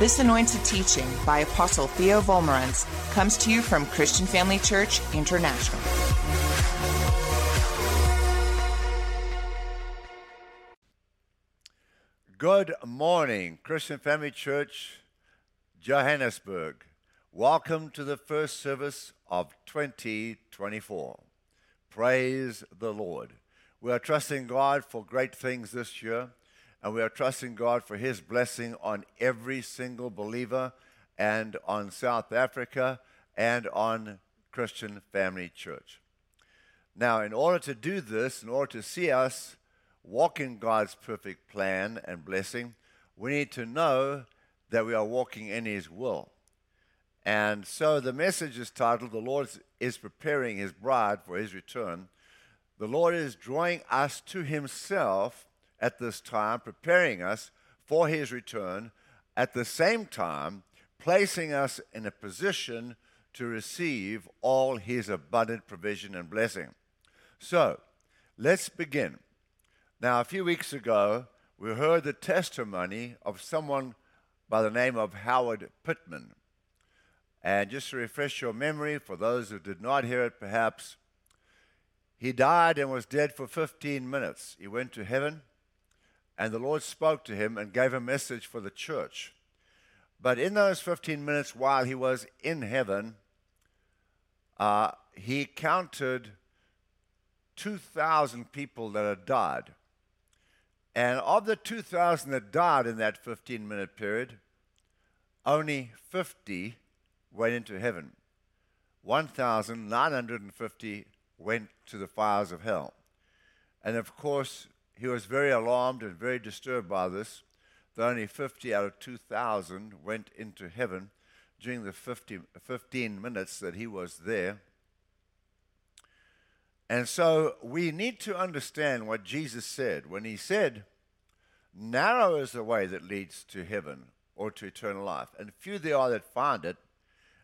This anointed teaching by Apostle Theo Wolmarans comes to you from Christian Family Church International. Good morning, Christian Family Church, Johannesburg. Welcome to the first service of 2024. Praise the Lord. We are trusting God for great things this year, and we are trusting God for His blessing on every single believer and on South Africa and on Christian Family Church. Now, in order to do this, in order to see us walk in God's perfect plan and blessing, we need to know that we are walking in His will. And so the message is titled, The Lord is Preparing His Bride for His Return. The Lord is drawing us to Himself at this time, preparing us for His return, at the same time, placing us in a position to receive all His abundant provision and blessing. So, let's begin. Now, a few weeks ago, we heard the testimony of someone by the name of Howard Pittman. And just to refresh your memory, for those who did not hear it perhaps, he died and was dead for 15 minutes. He went to heaven, and the Lord spoke to him and gave a message for the church. But in those 15 minutes while he was in heaven, uh, he counted 2,000 people that had died. And of the 2,000 that died in that 15 minute period, only 50 went into heaven. 1,950 went to the fires of hell. And of course, he was very alarmed and very disturbed by this, that only 50 out of 2,000 went into heaven during the 50, 15 minutes that he was there. And so we need to understand what Jesus said when he said, Narrow is the way that leads to heaven or to eternal life, and few there are that find it.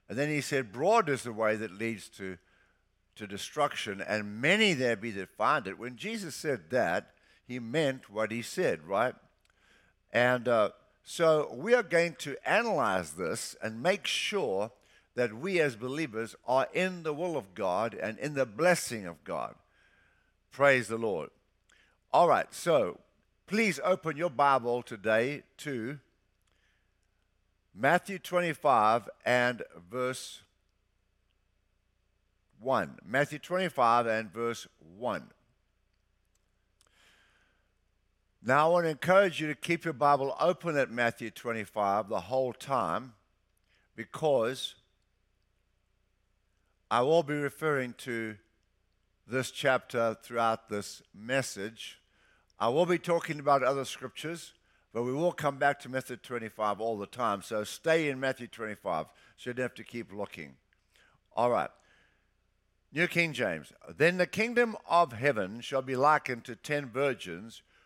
And then he said, Broad is the way that leads to, to destruction, and many there be that find it. When Jesus said that, he meant what he said, right? And uh, so we are going to analyze this and make sure that we as believers are in the will of God and in the blessing of God. Praise the Lord. All right, so please open your Bible today to Matthew 25 and verse 1. Matthew 25 and verse 1. Now, I want to encourage you to keep your Bible open at Matthew 25 the whole time because I will be referring to this chapter throughout this message. I will be talking about other scriptures, but we will come back to Matthew 25 all the time. So stay in Matthew 25, so you don't have to keep looking. All right. New King James. Then the kingdom of heaven shall be likened to ten virgins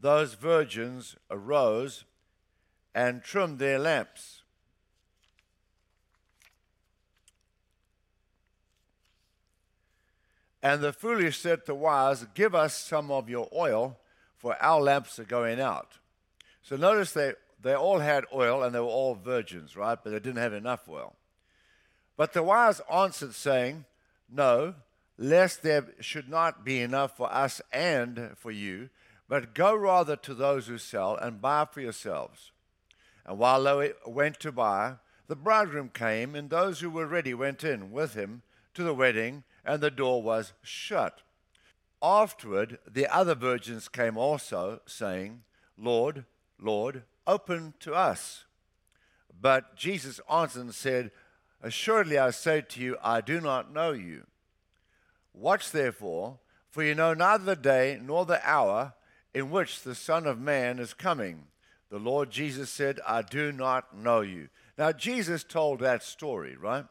those virgins arose and trimmed their lamps. And the foolish said to wise, Give us some of your oil, for our lamps are going out. So notice they, they all had oil and they were all virgins, right? But they didn't have enough oil. But the wise answered, saying, No, lest there should not be enough for us and for you, but go rather to those who sell and buy for yourselves. And while they went to buy, the bridegroom came, and those who were ready went in with him to the wedding and the door was shut. Afterward, the other virgins came also, saying, Lord, Lord, open to us. But Jesus answered and said, Assuredly I say to you, I do not know you. Watch therefore, for you know neither the day nor the hour in which the Son of Man is coming. The Lord Jesus said, I do not know you. Now, Jesus told that story, right?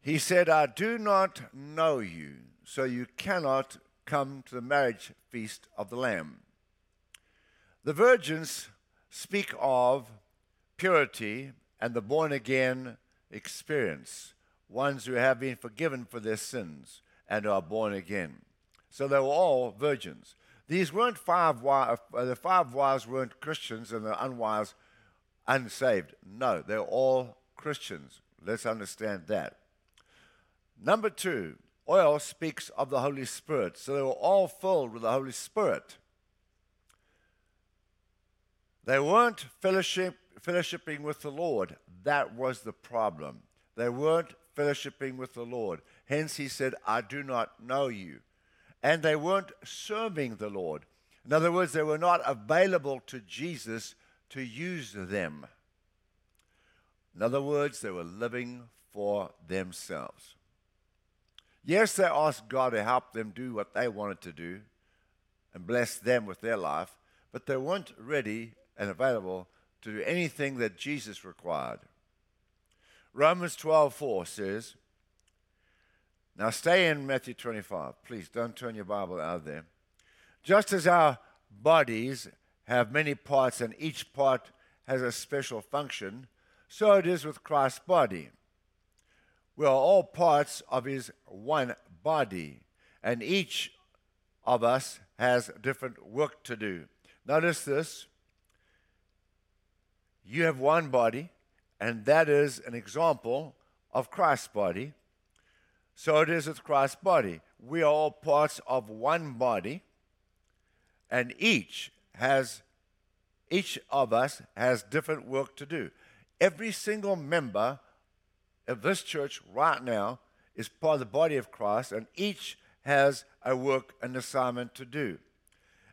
He said, I do not know you, so you cannot come to the marriage feast of the Lamb. The virgins speak of purity and the born again experience, ones who have been forgiven for their sins and are born again. So they were all virgins. These weren't five wives, uh, the five wives weren't Christians and the unwise unsaved. No, they're all Christians. Let's understand that. Number two, oil speaks of the Holy Spirit. So they were all filled with the Holy Spirit. They weren't fellowship, fellowshipping with the Lord. That was the problem. They weren't fellowshipping with the Lord. Hence, he said, I do not know you. And they weren't serving the Lord. In other words, they were not available to Jesus to use them. In other words, they were living for themselves. Yes, they asked God to help them do what they wanted to do and bless them with their life, but they weren't ready and available to do anything that Jesus required. Romans 12:4 says, now stay in Matthew 25. Please don't turn your Bible out of there. Just as our bodies have many parts and each part has a special function, so it is with Christ's body. We are all parts of his one body, and each of us has different work to do. Notice this you have one body, and that is an example of Christ's body. So it is with Christ's body. We are all parts of one body, and each has each of us has different work to do. Every single member of this church right now is part of the body of Christ, and each has a work, an assignment to do.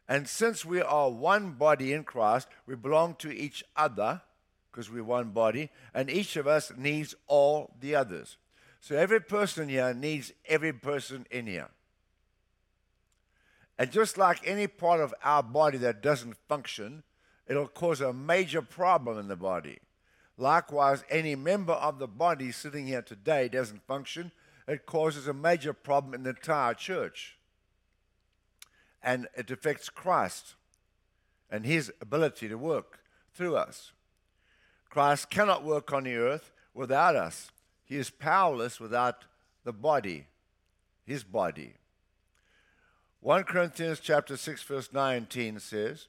And since we are one body in Christ, we belong to each other because we're one body, and each of us needs all the others. So every person here needs every person in here. And just like any part of our body that doesn't function, it'll cause a major problem in the body. Likewise, any member of the body sitting here today doesn't function, it causes a major problem in the entire church. And it affects Christ and his ability to work through us. Christ cannot work on the earth without us. He is powerless without the body, his body. 1 Corinthians chapter 6 verse 19 says,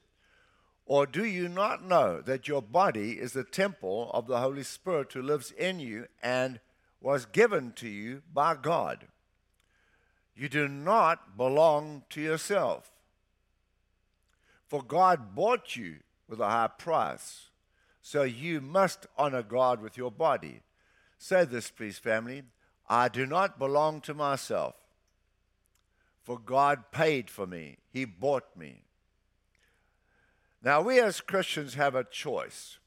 "Or do you not know that your body is the temple of the Holy Spirit who lives in you and was given to you by God? You do not belong to yourself. For God bought you with a high price. So you must honor God with your body." Say this, please, family. I do not belong to myself, for God paid for me, He bought me. Now, we as Christians have a choice.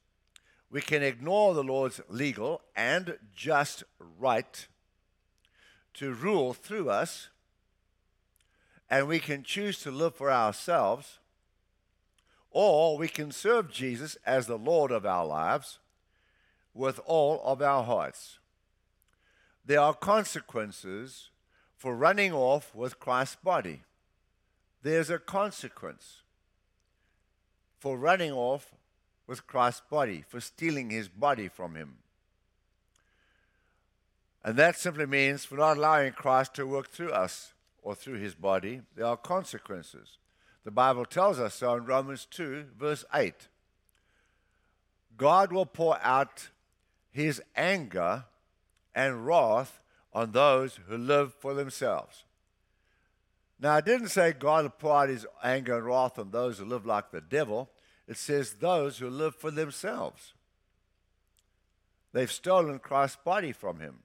We can ignore the Lord's legal and just right to rule through us, and we can choose to live for ourselves, or we can serve Jesus as the Lord of our lives with all of our hearts. There are consequences for running off with Christ's body. There's a consequence for running off with Christ's body, for stealing his body from him. And that simply means for not allowing Christ to work through us or through his body, there are consequences. The Bible tells us so in Romans 2, verse 8. God will pour out his anger and wrath on those who live for themselves. Now, it didn't say God poured his anger and wrath on those who live like the devil. It says those who live for themselves. They've stolen Christ's body from him.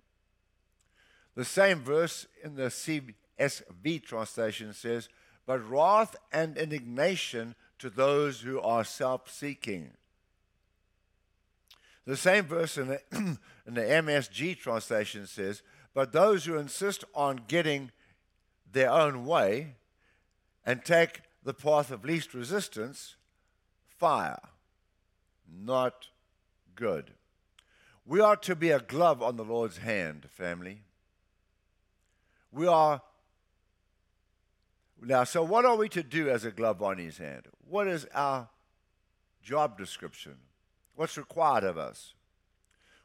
The same verse in the CSB translation says, But wrath and indignation to those who are self seeking. The same verse in the, in the MSG translation says, But those who insist on getting their own way and take the path of least resistance, fire, not good. We are to be a glove on the Lord's hand, family. We are. Now, so what are we to do as a glove on his hand? What is our job description? What's required of us?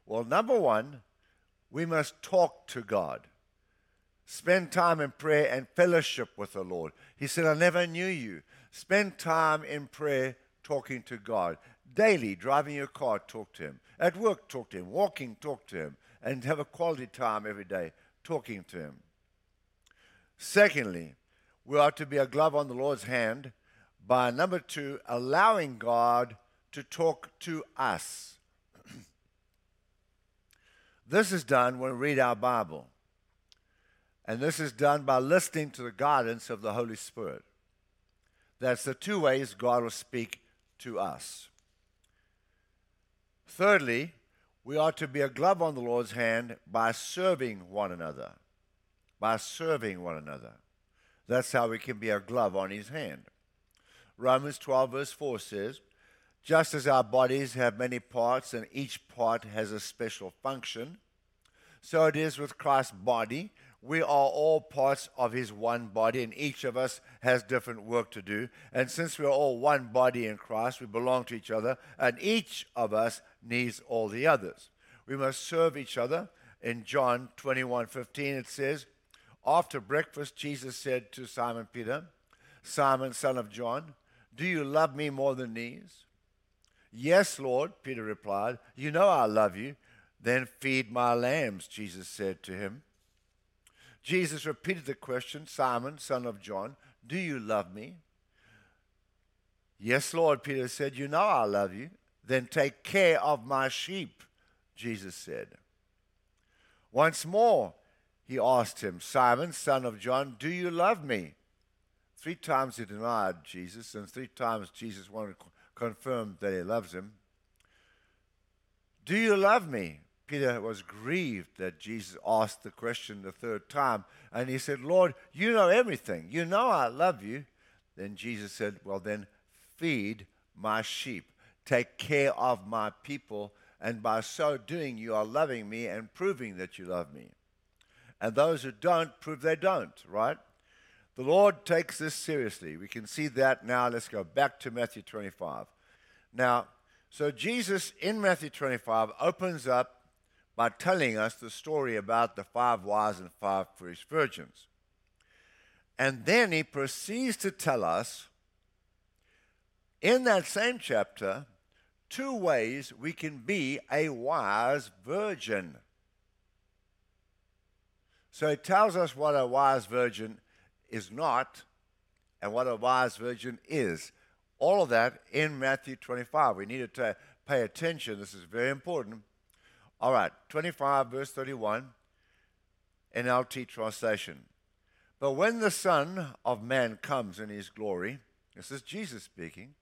Well, number one, we must talk to God. Spend time in prayer and fellowship with the Lord. He said, I never knew you. Spend time in prayer talking to God. Daily, driving your car, talk to Him. At work, talk to Him. Walking, talk to Him. And have a quality time every day talking to Him. Secondly, we are to be a glove on the Lord's hand by number two, allowing God to talk to us. this is done when we read our Bible. And this is done by listening to the guidance of the Holy Spirit. That's the two ways God will speak to us. Thirdly, we are to be a glove on the Lord's hand by serving one another. By serving one another. That's how we can be a glove on his hand. Romans 12, verse 4 says, Just as our bodies have many parts and each part has a special function, so it is with Christ's body we are all parts of his one body, and each of us has different work to do. And since we are all one body in Christ, we belong to each other, and each of us needs all the others. We must serve each other. In John 21 15, it says, After breakfast, Jesus said to Simon Peter, Simon, son of John, do you love me more than these? Yes, Lord, Peter replied. You know I love you. Then feed my lambs, Jesus said to him. Jesus repeated the question Simon, son of John, do you love me? Yes, Lord, Peter said, You know I love you. Then take care of my sheep, Jesus said. Once more, he asked him, Simon, son of John, do you love me? Three times he denied Jesus, and three times Jesus wanted to confirm that he loves him. Do you love me? Peter was grieved that Jesus asked the question the third time. And he said, Lord, you know everything. You know I love you. Then Jesus said, Well, then feed my sheep. Take care of my people. And by so doing, you are loving me and proving that you love me. And those who don't prove they don't, right? The Lord takes this seriously. We can see that now. Let's go back to Matthew 25. Now, so Jesus in Matthew 25 opens up by telling us the story about the five wise and five foolish virgins. And then he proceeds to tell us in that same chapter two ways we can be a wise virgin. So he tells us what a wise virgin is not and what a wise virgin is. All of that in Matthew 25. We need to pay attention. This is very important all right, 25, verse 31, NLT translation. But when the Son of Man comes in his glory, this is Jesus speaking,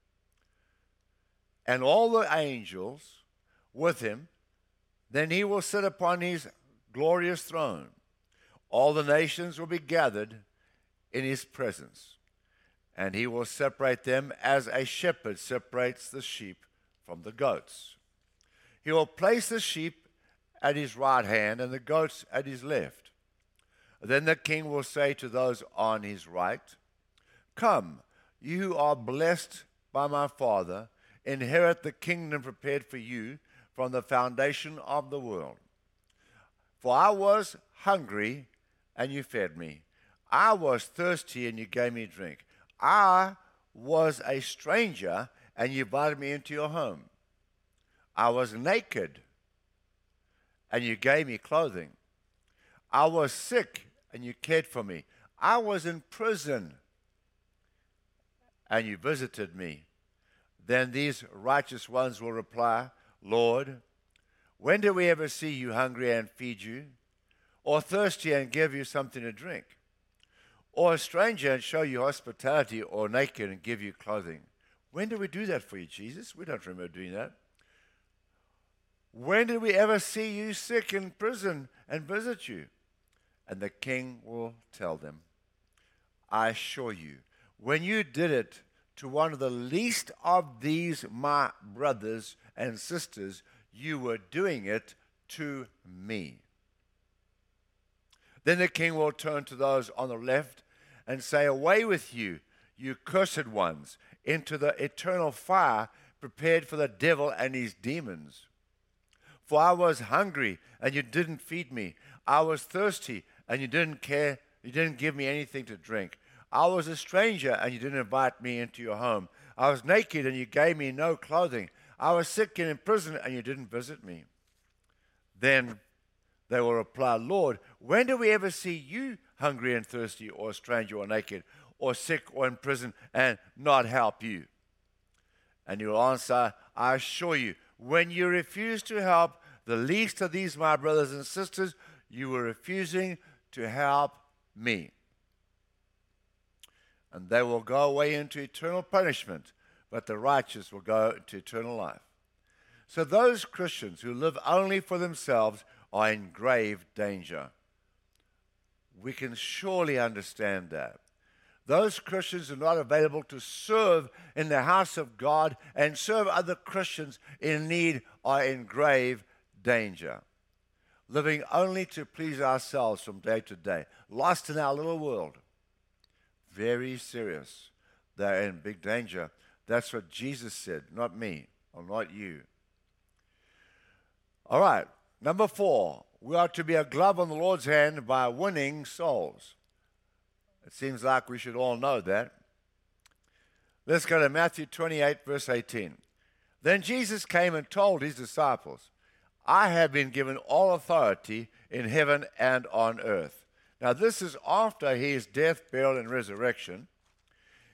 and all the angels with him, then he will sit upon his glorious throne. All the nations will be gathered in his presence, and he will separate them as a shepherd separates the sheep from the goats. He will place the sheep at his right hand and the goats at his left. Then the king will say to those on his right, Come, you who are blessed by my Father, inherit the kingdom prepared for you from the foundation of the world. For I was hungry, and you fed me. I was thirsty, and you gave me a drink. I was a stranger, and you invited me into your home. I was naked and you gave me clothing. I was sick and you cared for me. I was in prison and you visited me. Then these righteous ones will reply, Lord, when did we ever see you hungry and feed you, or thirsty and give you something to drink, or a stranger and show you hospitality, or naked and give you clothing? When did we do that for you, Jesus? We don't remember doing that. When did we ever see you sick in prison and visit you? And the king will tell them, I assure you, when you did it to one of the least of these my brothers and sisters, you were doing it to me. Then the king will turn to those on the left and say, Away with you, you cursed ones, into the eternal fire prepared for the devil and his demons. For I was hungry, and you didn't feed me. I was thirsty, and you didn't care. You didn't give me anything to drink. I was a stranger, and you didn't invite me into your home. I was naked, and you gave me no clothing. I was sick and in prison, and you didn't visit me. Then they will reply, Lord, when do we ever see you hungry and thirsty, or a stranger, or naked, or sick, or in prison, and not help you? And you will answer, I assure you, when you refuse to help the least of these, my brothers and sisters, you were refusing to help me. And they will go away into eternal punishment, but the righteous will go to eternal life. So those Christians who live only for themselves are in grave danger. We can surely understand that. Those Christians are not available to serve in the house of God and serve other Christians in need are in grave danger. Living only to please ourselves from day to day, lost in our little world. Very serious. They're in big danger. That's what Jesus said, not me or not you. All right, number four, we are to be a glove on the Lord's hand by winning souls. It seems like we should all know that. Let's go to Matthew 28, verse 18. Then Jesus came and told his disciples, I have been given all authority in heaven and on earth. Now, this is after his death, burial, and resurrection.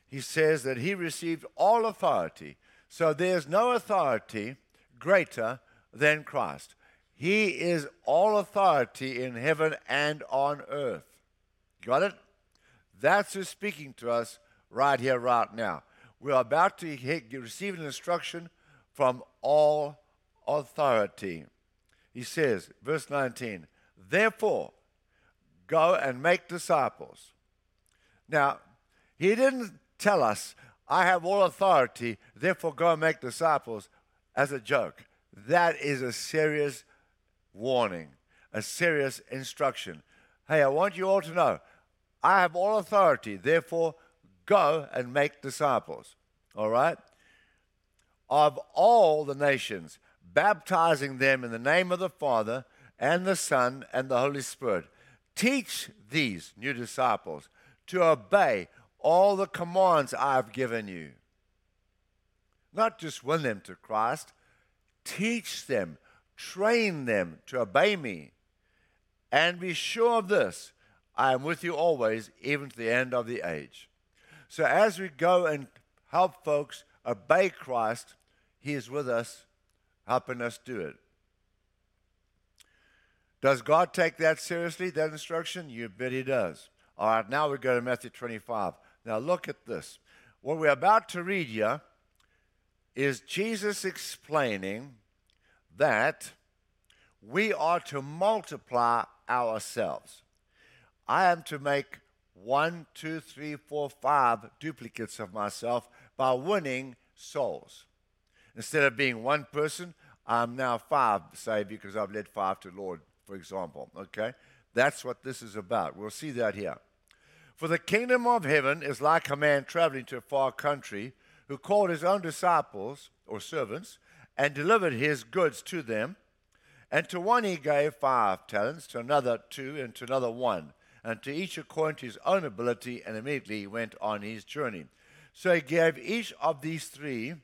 He says that he received all authority. So there's no authority greater than Christ. He is all authority in heaven and on earth. Got it? That's who's speaking to us right here, right now. We're about to receive an instruction from all authority. He says, verse 19, therefore, go and make disciples. Now, he didn't tell us, I have all authority, therefore go and make disciples as a joke. That is a serious warning, a serious instruction. Hey, I want you all to know I have all authority, therefore go and make disciples. All right? Of all the nations, baptizing them in the name of the Father and the Son and the Holy Spirit. Teach these new disciples to obey all the commands I've given you. Not just win them to Christ, teach them, train them to obey me. And be sure of this I am with you always, even to the end of the age. So as we go and help folks obey Christ, He is with us, helping us do it. Does God take that seriously, that instruction? You bet He does. All right, now we go to Matthew 25. Now look at this. What we're about to read here is Jesus explaining that we are to multiply ourselves. I am to make one, two, three, four, five duplicates of myself by winning souls. Instead of being one person, I'm now five saved because I've led five to Lord, for example. Okay? That's what this is about. We'll see that here. For the kingdom of heaven is like a man traveling to a far country who called his own disciples or servants and delivered his goods to them. And to one he gave five talents, to another two, and to another one and to each according to his own ability, and immediately he went on his journey. So he gave each of these three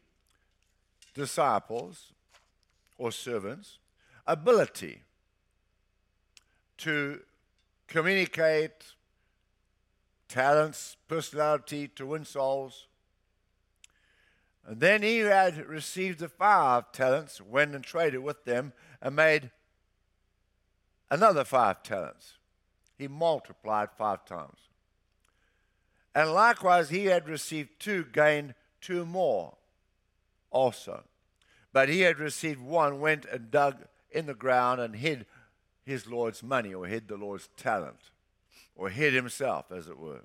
disciples or servants ability to communicate, talents, personality to win souls. And then he who had received the five talents, went and traded with them, and made another five talents he multiplied five times. And likewise, he had received two, gained two more also. But he had received one, went and dug in the ground and hid his Lord's money, or hid the Lord's talent, or hid himself, as it were.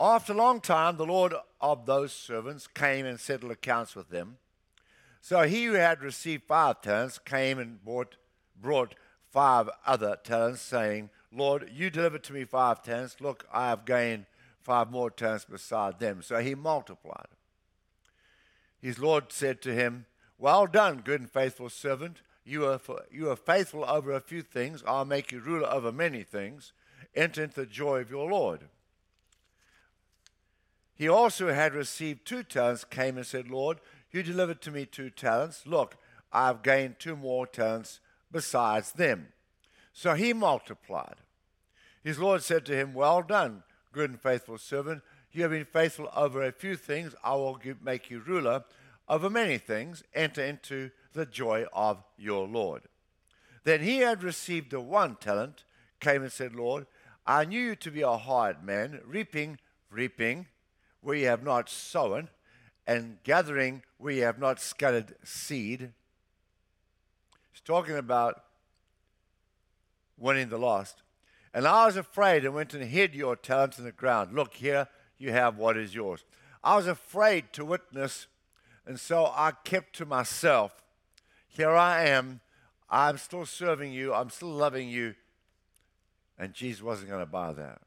After a long time, the Lord of those servants came and settled accounts with them. So he who had received five talents came and brought, brought five other talents, saying, Lord, you delivered to me five talents. Look, I have gained five more talents beside them. So he multiplied. His Lord said to him, Well done, good and faithful servant. You are, you are faithful over a few things. I'll make you ruler over many things. Enter into the joy of your Lord. He also had received two talents, came and said, Lord, you delivered to me two talents. Look, I have gained two more talents besides them. So he multiplied. His Lord said to him, Well done, good and faithful servant. You have been faithful over a few things. I will give, make you ruler over many things. Enter into the joy of your Lord. Then he had received the one talent, came and said, Lord, I knew you to be a hard man, reaping, reaping you have not sown, and gathering we have not scattered seed. He's talking about winning the lost. And I was afraid and went and hid your talents in the ground. Look, here you have what is yours. I was afraid to witness, and so I kept to myself. Here I am. I'm still serving you. I'm still loving you. And Jesus wasn't going to buy that.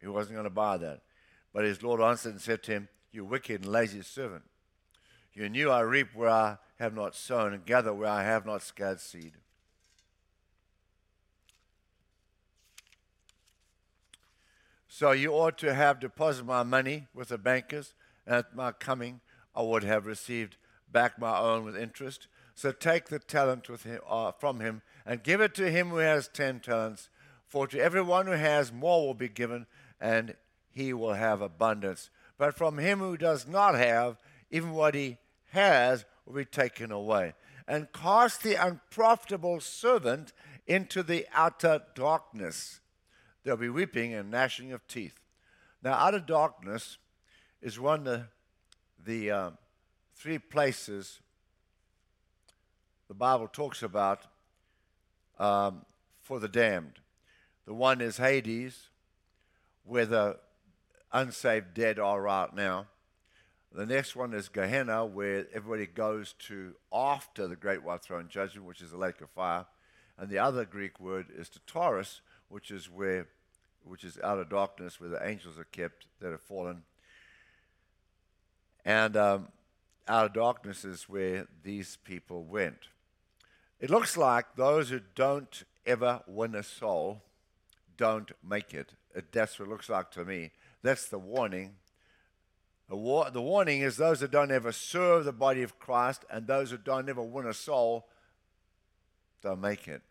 He wasn't going to buy that. But his Lord answered and said to him, You wicked and lazy servant. You knew I reap where I have not sown and gather where I have not scattered seed. So you ought to have deposited my money with the bankers, and at my coming I would have received back my own with interest. So take the talent him, uh, from him and give it to him who has ten talents. For to everyone who has more will be given, and he will have abundance. But from him who does not have, even what he has will be taken away. And cast the unprofitable servant into the outer darkness. There'll be weeping and gnashing of teeth. Now, outer darkness is one of the, uh, three places the Bible talks about um, for the damned. The one is Hades, where the unsaved dead are right now. The next one is Gehenna, where everybody goes to after the great white throne judgment, which is the lake of fire. And the other Greek word is Tartarus, which is where, which is outer darkness, where the angels are kept that have fallen. And um, outer darkness is where these people went. It looks like those who don't ever win a soul don't make it. That's what it looks like to me. That's the warning. The, war- the warning is those that don't ever serve the body of Christ and those who don't ever win a soul don't make it.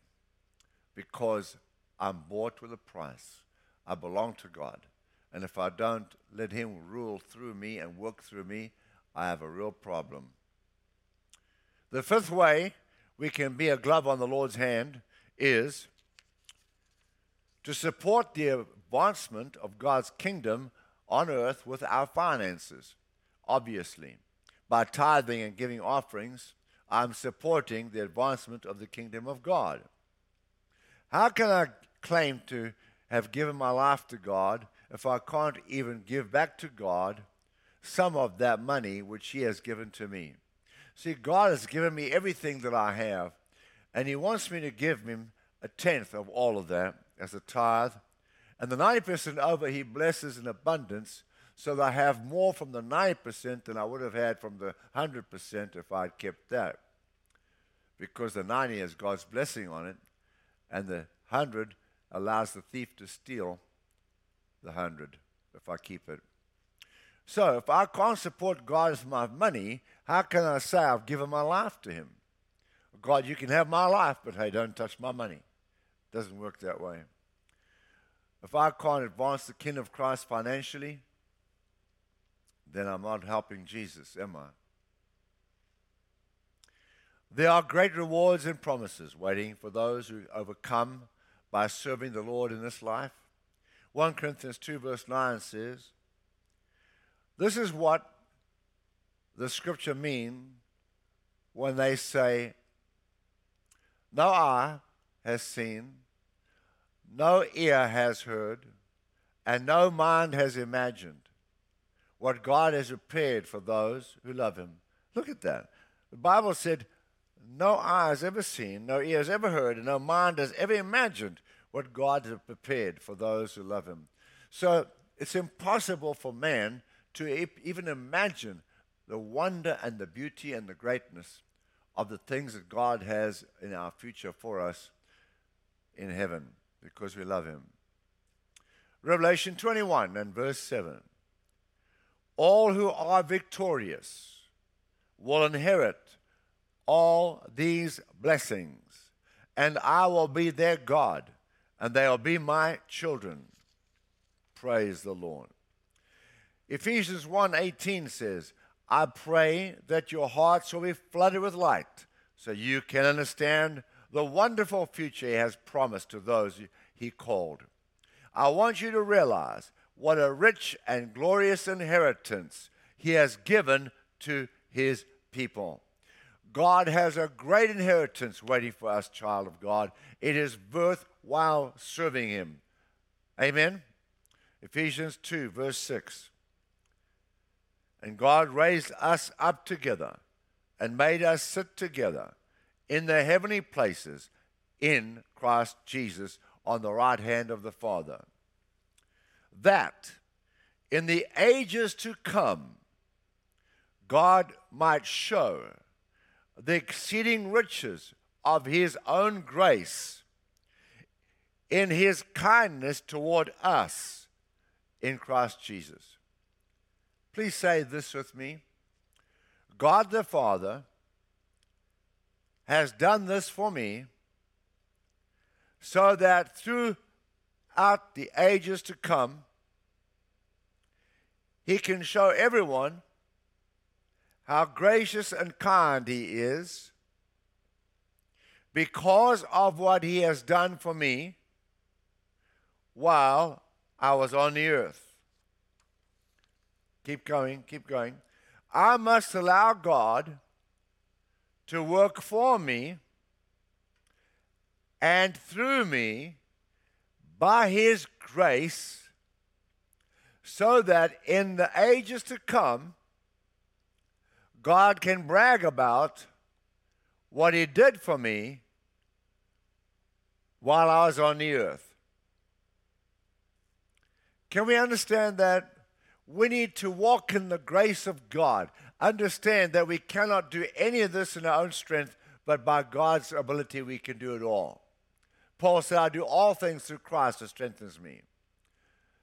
Because I'm bought with a price. I belong to God. And if I don't let Him rule through me and work through me, I have a real problem. The fifth way we can be a glove on the Lord's hand is to support the advancement of God's kingdom on earth with our finances. Obviously, by tithing and giving offerings, I'm supporting the advancement of the kingdom of God. How can I claim to have given my life to God if I can't even give back to God some of that money which He has given to me? See, God has given me everything that I have, and He wants me to give Him a tenth of all of that as a tithe and the 90% over, he blesses in abundance, so that I have more from the 90% than I would have had from the 100% if I'd kept that. Because the 90 has God's blessing on it, and the 100 allows the thief to steal the 100 if I keep it. So if I can't support God with my money, how can I say I've given my life to Him? God, you can have my life, but hey, don't touch my money. It doesn't work that way. If I can't advance the kingdom of Christ financially, then I'm not helping Jesus, am I? There are great rewards and promises waiting for those who overcome by serving the Lord in this life. 1 Corinthians 2, verse 9 says, This is what the scripture mean when they say, No eye has seen, no ear has heard, and no mind has imagined what God has prepared for those who love Him. Look at that. The Bible said, No eye has ever seen, no ear has ever heard, and no mind has ever imagined what God has prepared for those who love Him. So it's impossible for man to even imagine the wonder and the beauty and the greatness of the things that God has in our future for us in heaven because we love Him. Revelation 21 and verse 7. All who are victorious will inherit all these blessings, and I will be their God, and they will be my children. Praise the Lord. Ephesians 1:18 says, I pray that your hearts will be flooded with light so you can understand the wonderful future he has promised to those he called. I want you to realize what a rich and glorious inheritance he has given to his people. God has a great inheritance waiting for us, child of God. It is worthwhile serving him. Amen. Ephesians 2, verse 6. And God raised us up together and made us sit together in the heavenly places in Christ Jesus on the right hand of the Father. That in the ages to come, God might show the exceeding riches of his own grace in his kindness toward us in Christ Jesus. Please say this with me God the Father has done this for me so that throughout the ages to come, he can show everyone how gracious and kind he is because of what he has done for me while I was on the earth. Keep going, keep going. I must allow God to work for me and through me by His grace, so that in the ages to come, God can brag about what He did for me while I was on the earth. Can we understand that? We need to walk in the grace of God. Understand that we cannot do any of this in our own strength, but by God's ability we can do it all. Paul said, I do all things through Christ who strengthens me.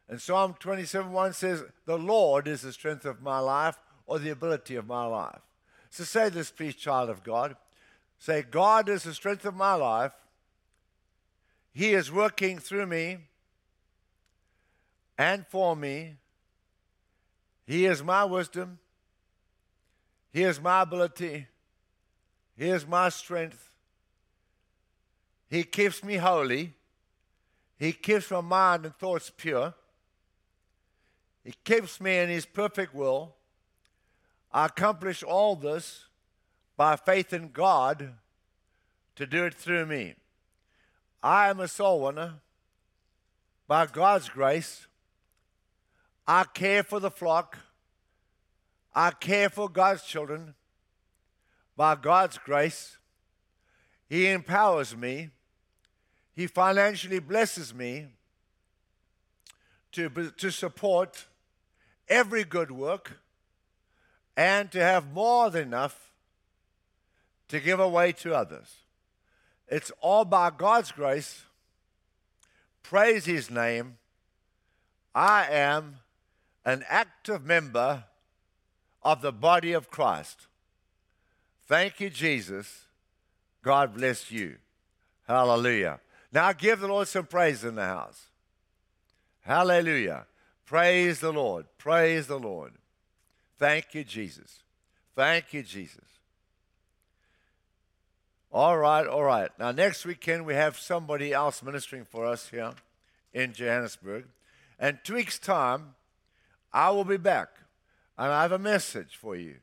And Psalm 27 1 says, The Lord is the strength of my life or the ability of my life. So say this, please, child of God. Say, God is the strength of my life. He is working through me and for me he is my wisdom. He is my ability. He is my strength. He keeps me holy. He keeps my mind and thoughts pure. He keeps me in His perfect will. I accomplish all this by faith in God to do it through me. I am a soul winner by God's grace. I care for the flock. I care for God's children by God's grace. He empowers me. He financially blesses me to, to support every good work and to have more than enough to give away to others. It's all by God's grace. Praise His name. I am an active member of the body of Christ. Thank you, Jesus. God bless you. Hallelujah. Now give the Lord some praise in the house. Hallelujah. Praise the Lord. Praise the Lord. Thank you, Jesus. Thank you, Jesus. All right, all right. Now, next weekend, we have somebody else ministering for us here in Johannesburg. And two weeks' time, I will be back and I have a message for you.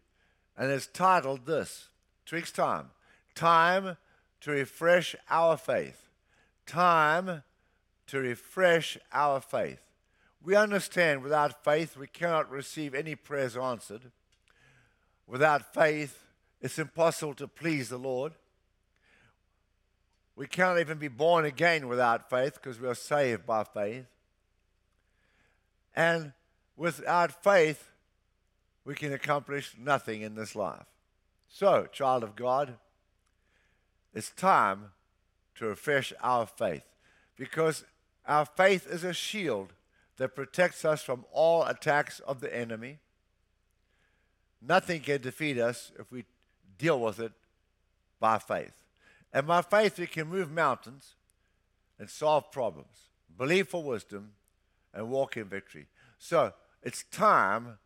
And it's titled this two weeks' time Time to refresh our faith. Time to refresh our faith. We understand without faith we cannot receive any prayers answered. Without faith, it's impossible to please the Lord. We can't even be born again without faith because we are saved by faith. And without faith, we can accomplish nothing in this life. So, child of God, it's time to refresh our faith because our faith is a shield that protects us from all attacks of the enemy. Nothing can defeat us if we deal with it by faith. And by faith, we can move mountains and solve problems, believe for wisdom, and walk in victory. So it's time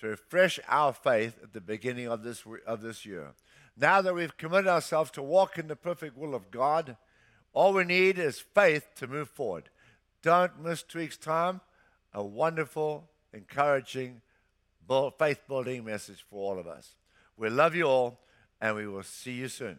to refresh our faith at the beginning of this, of this year. Now that we've committed ourselves to walk in the perfect will of God, all we need is faith to move forward. Don't miss two weeks' time. A wonderful, encouraging, faith building message for all of us. We love you all, and we will see you soon.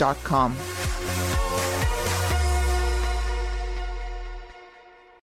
com.